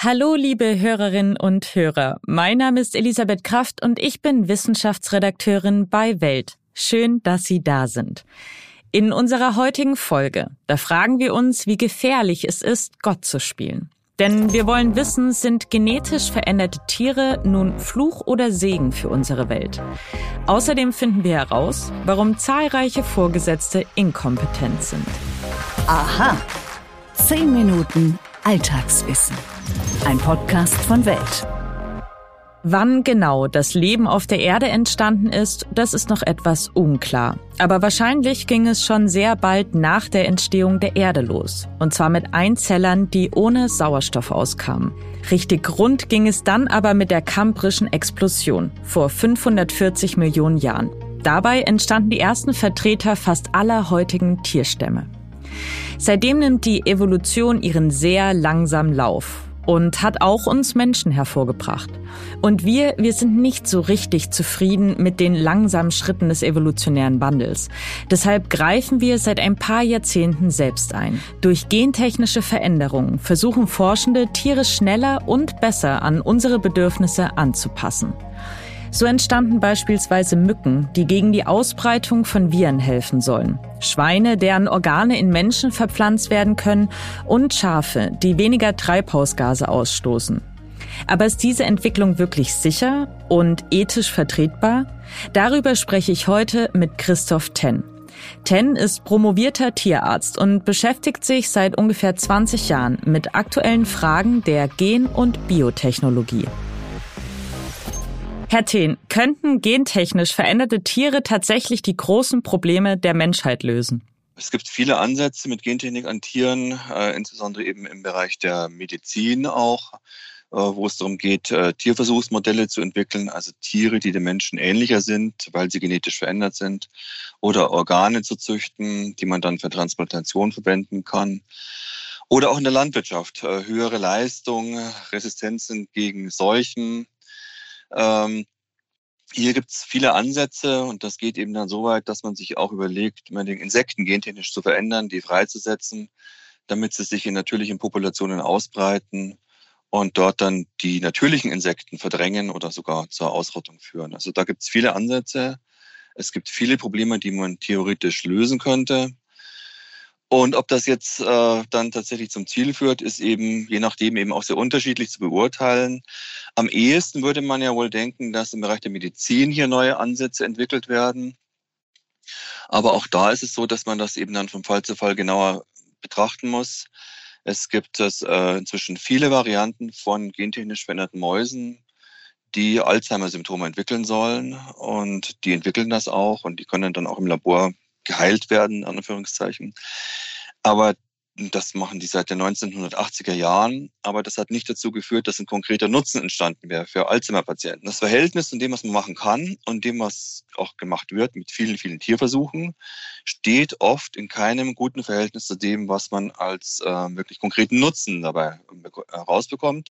Hallo, liebe Hörerinnen und Hörer. Mein Name ist Elisabeth Kraft und ich bin Wissenschaftsredakteurin bei Welt. Schön, dass Sie da sind. In unserer heutigen Folge, da fragen wir uns, wie gefährlich es ist, Gott zu spielen. Denn wir wollen wissen, sind genetisch veränderte Tiere nun Fluch oder Segen für unsere Welt? Außerdem finden wir heraus, warum zahlreiche Vorgesetzte inkompetent sind. Aha. Zehn Minuten Alltagswissen. Ein Podcast von Welt. Wann genau das Leben auf der Erde entstanden ist, das ist noch etwas unklar. Aber wahrscheinlich ging es schon sehr bald nach der Entstehung der Erde los. Und zwar mit Einzellern, die ohne Sauerstoff auskamen. Richtig rund ging es dann aber mit der kambrischen Explosion vor 540 Millionen Jahren. Dabei entstanden die ersten Vertreter fast aller heutigen Tierstämme. Seitdem nimmt die Evolution ihren sehr langsamen Lauf und hat auch uns Menschen hervorgebracht. Und wir, wir sind nicht so richtig zufrieden mit den langsamen Schritten des evolutionären Wandels. Deshalb greifen wir seit ein paar Jahrzehnten selbst ein. Durch gentechnische Veränderungen versuchen Forschende, Tiere schneller und besser an unsere Bedürfnisse anzupassen. So entstanden beispielsweise Mücken, die gegen die Ausbreitung von Viren helfen sollen, Schweine, deren Organe in Menschen verpflanzt werden können und Schafe, die weniger Treibhausgase ausstoßen. Aber ist diese Entwicklung wirklich sicher und ethisch vertretbar? Darüber spreche ich heute mit Christoph Tenn. Tenn ist promovierter Tierarzt und beschäftigt sich seit ungefähr 20 Jahren mit aktuellen Fragen der Gen- und Biotechnologie. Herr Thien, könnten gentechnisch veränderte Tiere tatsächlich die großen Probleme der Menschheit lösen? Es gibt viele Ansätze mit Gentechnik an Tieren, äh, insbesondere eben im Bereich der Medizin auch, äh, wo es darum geht, äh, Tierversuchsmodelle zu entwickeln, also Tiere, die den Menschen ähnlicher sind, weil sie genetisch verändert sind, oder Organe zu züchten, die man dann für Transplantation verwenden kann. Oder auch in der Landwirtschaft, höhere Leistung, Resistenzen gegen Seuchen, ähm, hier gibt es viele Ansätze und das geht eben dann so weit, dass man sich auch überlegt, den Insekten gentechnisch zu verändern, die freizusetzen, damit sie sich in natürlichen Populationen ausbreiten und dort dann die natürlichen Insekten verdrängen oder sogar zur Ausrottung führen. Also da gibt es viele Ansätze. Es gibt viele Probleme, die man theoretisch lösen könnte. Und ob das jetzt äh, dann tatsächlich zum Ziel führt, ist eben je nachdem eben auch sehr unterschiedlich zu beurteilen. Am ehesten würde man ja wohl denken, dass im Bereich der Medizin hier neue Ansätze entwickelt werden. Aber auch da ist es so, dass man das eben dann von Fall zu Fall genauer betrachten muss. Es gibt es äh, inzwischen viele Varianten von gentechnisch veränderten Mäusen, die Alzheimer-Symptome entwickeln sollen. Und die entwickeln das auch und die können dann auch im Labor geheilt werden, an Anführungszeichen. Aber das machen die seit den 1980er Jahren, aber das hat nicht dazu geführt, dass ein konkreter Nutzen entstanden wäre für Alzheimer-Patienten. Das Verhältnis von dem, was man machen kann und dem, was auch gemacht wird mit vielen, vielen Tierversuchen, steht oft in keinem guten Verhältnis zu dem, was man als äh, wirklich konkreten Nutzen dabei herausbekommt.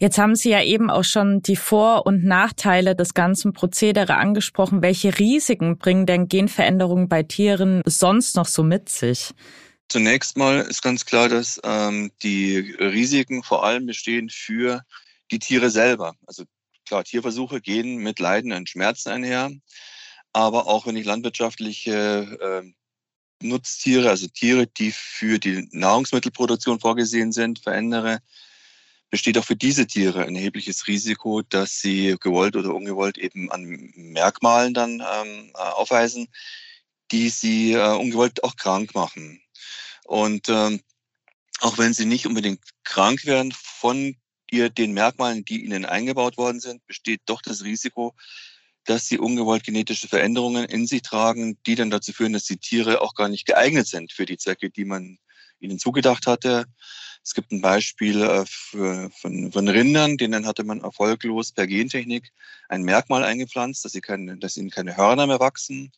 Jetzt haben Sie ja eben auch schon die Vor- und Nachteile des ganzen Prozedere angesprochen. Welche Risiken bringen denn Genveränderungen bei Tieren sonst noch so mit sich? Zunächst mal ist ganz klar, dass ähm, die Risiken vor allem bestehen für die Tiere selber. Also klar, Tierversuche gehen mit Leiden und Schmerzen einher. Aber auch wenn ich landwirtschaftliche äh, Nutztiere, also Tiere, die für die Nahrungsmittelproduktion vorgesehen sind, verändere, besteht auch für diese Tiere ein erhebliches Risiko, dass sie gewollt oder ungewollt eben an Merkmalen dann ähm, äh, aufweisen, die sie äh, ungewollt auch krank machen. Und ähm, auch wenn sie nicht unbedingt krank werden von ihr, den Merkmalen, die ihnen eingebaut worden sind, besteht doch das Risiko, dass sie ungewollt genetische Veränderungen in sich tragen, die dann dazu führen, dass die Tiere auch gar nicht geeignet sind für die Zwecke, die man ihnen zugedacht hatte. Es gibt ein Beispiel äh, für, von, von Rindern, denen hatte man erfolglos per Gentechnik ein Merkmal eingepflanzt, dass, sie keine, dass ihnen keine Hörner mehr wachsen.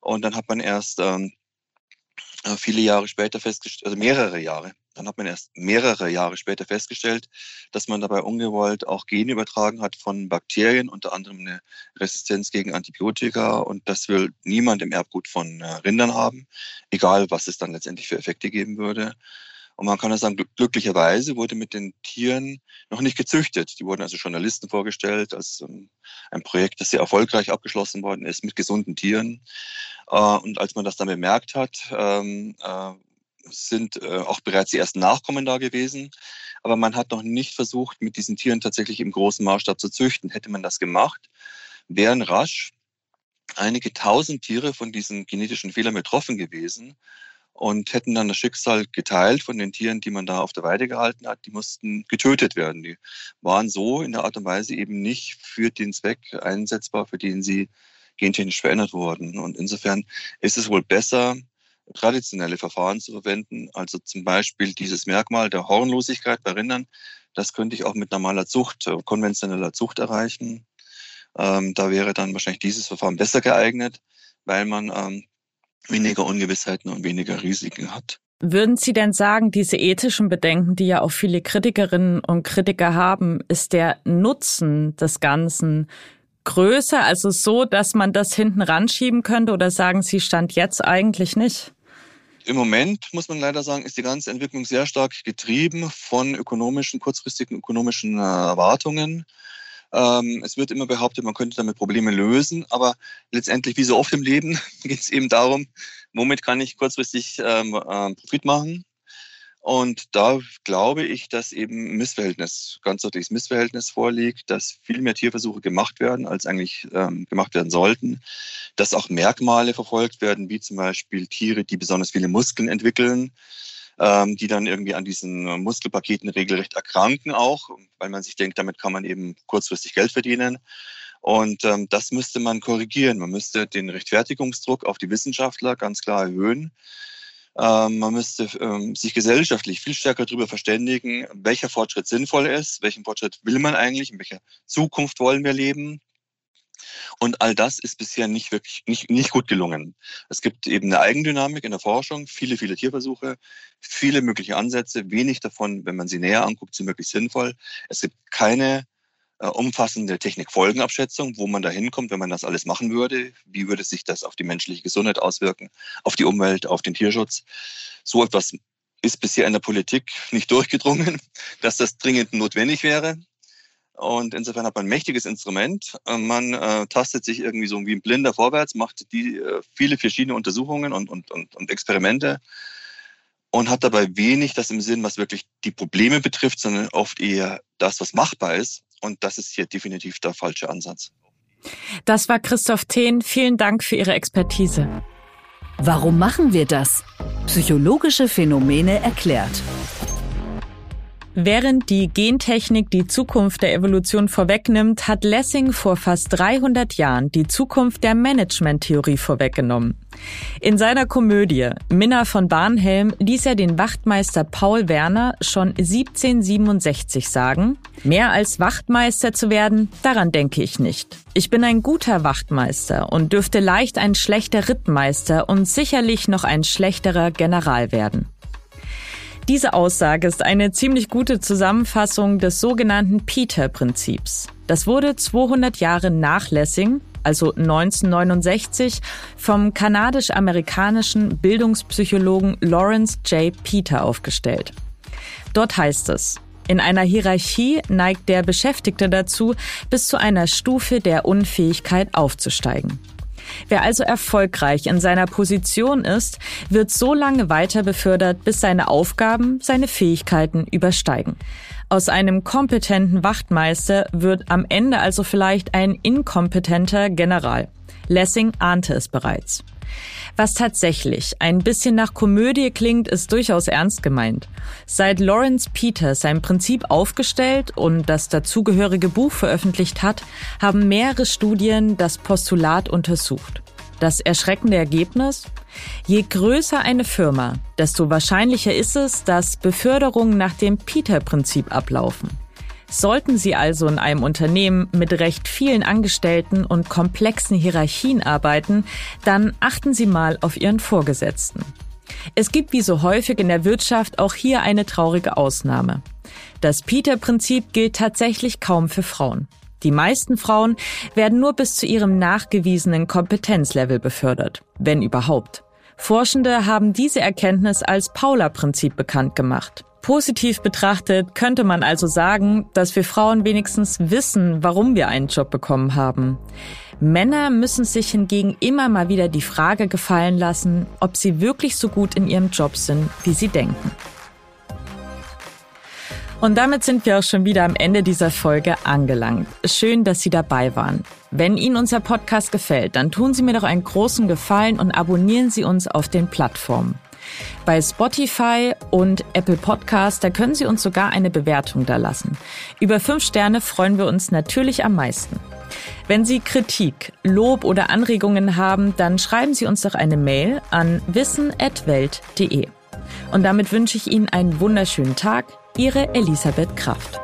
Und dann hat man erst ähm, äh, viele Jahre später festgestellt, also mehrere Jahre, dann hat man erst mehrere Jahre später festgestellt, dass man dabei ungewollt auch Gene übertragen hat von Bakterien, unter anderem eine Resistenz gegen Antibiotika. Und das will niemand im Erbgut von äh, Rindern haben, egal was es dann letztendlich für Effekte geben würde. Und man kann ja sagen, glücklicherweise wurde mit den Tieren noch nicht gezüchtet. Die wurden also Journalisten vorgestellt als ähm, ein Projekt, das sehr erfolgreich abgeschlossen worden ist mit gesunden Tieren. Äh, und als man das dann bemerkt hat, ähm, äh, sind äh, auch bereits die ersten Nachkommen da gewesen. Aber man hat noch nicht versucht, mit diesen Tieren tatsächlich im großen Maßstab zu züchten. Hätte man das gemacht, wären rasch einige tausend Tiere von diesen genetischen Fehlern betroffen gewesen und hätten dann das Schicksal geteilt von den Tieren, die man da auf der Weide gehalten hat. Die mussten getötet werden. Die waren so in der Art und Weise eben nicht für den Zweck einsetzbar, für den sie gentechnisch verändert wurden. Und insofern ist es wohl besser, traditionelle Verfahren zu verwenden. Also zum Beispiel dieses Merkmal der Hornlosigkeit bei Rindern. Das könnte ich auch mit normaler Zucht, äh, konventioneller Zucht erreichen. Ähm, da wäre dann wahrscheinlich dieses Verfahren besser geeignet, weil man ähm, weniger Ungewissheiten und weniger Risiken hat. Würden Sie denn sagen, diese ethischen Bedenken, die ja auch viele Kritikerinnen und Kritiker haben, ist der Nutzen des Ganzen größer, also so, dass man das hinten ranschieben könnte oder sagen Sie Stand jetzt eigentlich nicht? Im Moment, muss man leider sagen, ist die ganze Entwicklung sehr stark getrieben von ökonomischen, kurzfristigen ökonomischen äh, Erwartungen. Ähm, es wird immer behauptet, man könnte damit Probleme lösen, aber letztendlich, wie so oft im Leben, geht es eben darum, womit kann ich kurzfristig ähm, äh, Profit machen. Und da glaube ich, dass eben Missverhältnis, ganz deutliches Missverhältnis vorliegt, dass viel mehr Tierversuche gemacht werden, als eigentlich ähm, gemacht werden sollten, dass auch Merkmale verfolgt werden, wie zum Beispiel Tiere, die besonders viele Muskeln entwickeln, ähm, die dann irgendwie an diesen Muskelpaketen regelrecht erkranken auch, weil man sich denkt, damit kann man eben kurzfristig Geld verdienen. Und ähm, das müsste man korrigieren. Man müsste den Rechtfertigungsdruck auf die Wissenschaftler ganz klar erhöhen. Ähm, man müsste ähm, sich gesellschaftlich viel stärker darüber verständigen, welcher Fortschritt sinnvoll ist, welchen Fortschritt will man eigentlich, in welcher Zukunft wollen wir leben. Und all das ist bisher nicht wirklich, nicht, nicht gut gelungen. Es gibt eben eine Eigendynamik in der Forschung, viele, viele Tierversuche, viele mögliche Ansätze, wenig davon, wenn man sie näher anguckt, sind wirklich sinnvoll. Es gibt keine umfassende Technikfolgenabschätzung, wo man da hinkommt, wenn man das alles machen würde. Wie würde sich das auf die menschliche Gesundheit auswirken, auf die Umwelt, auf den Tierschutz? So etwas ist bisher in der Politik nicht durchgedrungen, dass das dringend notwendig wäre. Und insofern hat man ein mächtiges Instrument. Äh, man äh, tastet sich irgendwie so wie ein Blinder vorwärts, macht die äh, viele verschiedene Untersuchungen und, und, und, und Experimente und hat dabei wenig das im Sinn, was wirklich die Probleme betrifft, sondern oft eher das, was machbar ist. Und das ist hier definitiv der falsche Ansatz. Das war Christoph Thehn. Vielen Dank für Ihre Expertise. Warum machen wir das? Psychologische Phänomene erklärt. Während die Gentechnik die Zukunft der Evolution vorwegnimmt, hat Lessing vor fast 300 Jahren die Zukunft der Managementtheorie vorweggenommen. In seiner Komödie Minna von Barnhelm ließ er den Wachtmeister Paul Werner schon 1767 sagen, mehr als Wachtmeister zu werden, daran denke ich nicht. Ich bin ein guter Wachtmeister und dürfte leicht ein schlechter Rittmeister und sicherlich noch ein schlechterer General werden. Diese Aussage ist eine ziemlich gute Zusammenfassung des sogenannten Peter-Prinzips. Das wurde 200 Jahre nach Lessing, also 1969, vom kanadisch-amerikanischen Bildungspsychologen Lawrence J. Peter aufgestellt. Dort heißt es, in einer Hierarchie neigt der Beschäftigte dazu, bis zu einer Stufe der Unfähigkeit aufzusteigen. Wer also erfolgreich in seiner Position ist, wird so lange weiter befördert, bis seine Aufgaben seine Fähigkeiten übersteigen. Aus einem kompetenten Wachtmeister wird am Ende also vielleicht ein inkompetenter General. Lessing ahnte es bereits. Was tatsächlich ein bisschen nach Komödie klingt, ist durchaus ernst gemeint. Seit Lawrence Peters sein Prinzip aufgestellt und das dazugehörige Buch veröffentlicht hat, haben mehrere Studien das Postulat untersucht. Das erschreckende Ergebnis? Je größer eine Firma, desto wahrscheinlicher ist es, dass Beförderungen nach dem Peter-Prinzip ablaufen. Sollten Sie also in einem Unternehmen mit recht vielen Angestellten und komplexen Hierarchien arbeiten, dann achten Sie mal auf Ihren Vorgesetzten. Es gibt wie so häufig in der Wirtschaft auch hier eine traurige Ausnahme. Das Peter-Prinzip gilt tatsächlich kaum für Frauen. Die meisten Frauen werden nur bis zu ihrem nachgewiesenen Kompetenzlevel befördert, wenn überhaupt. Forschende haben diese Erkenntnis als Paula-Prinzip bekannt gemacht. Positiv betrachtet könnte man also sagen, dass wir Frauen wenigstens wissen, warum wir einen Job bekommen haben. Männer müssen sich hingegen immer mal wieder die Frage gefallen lassen, ob sie wirklich so gut in ihrem Job sind, wie sie denken. Und damit sind wir auch schon wieder am Ende dieser Folge angelangt. Schön, dass Sie dabei waren. Wenn Ihnen unser Podcast gefällt, dann tun Sie mir doch einen großen Gefallen und abonnieren Sie uns auf den Plattformen. Bei Spotify und Apple Podcast, da können Sie uns sogar eine Bewertung da lassen. Über fünf Sterne freuen wir uns natürlich am meisten. Wenn Sie Kritik, Lob oder Anregungen haben, dann schreiben Sie uns doch eine Mail an wissen.welt.de. Und damit wünsche ich Ihnen einen wunderschönen Tag. Ihre Elisabeth Kraft.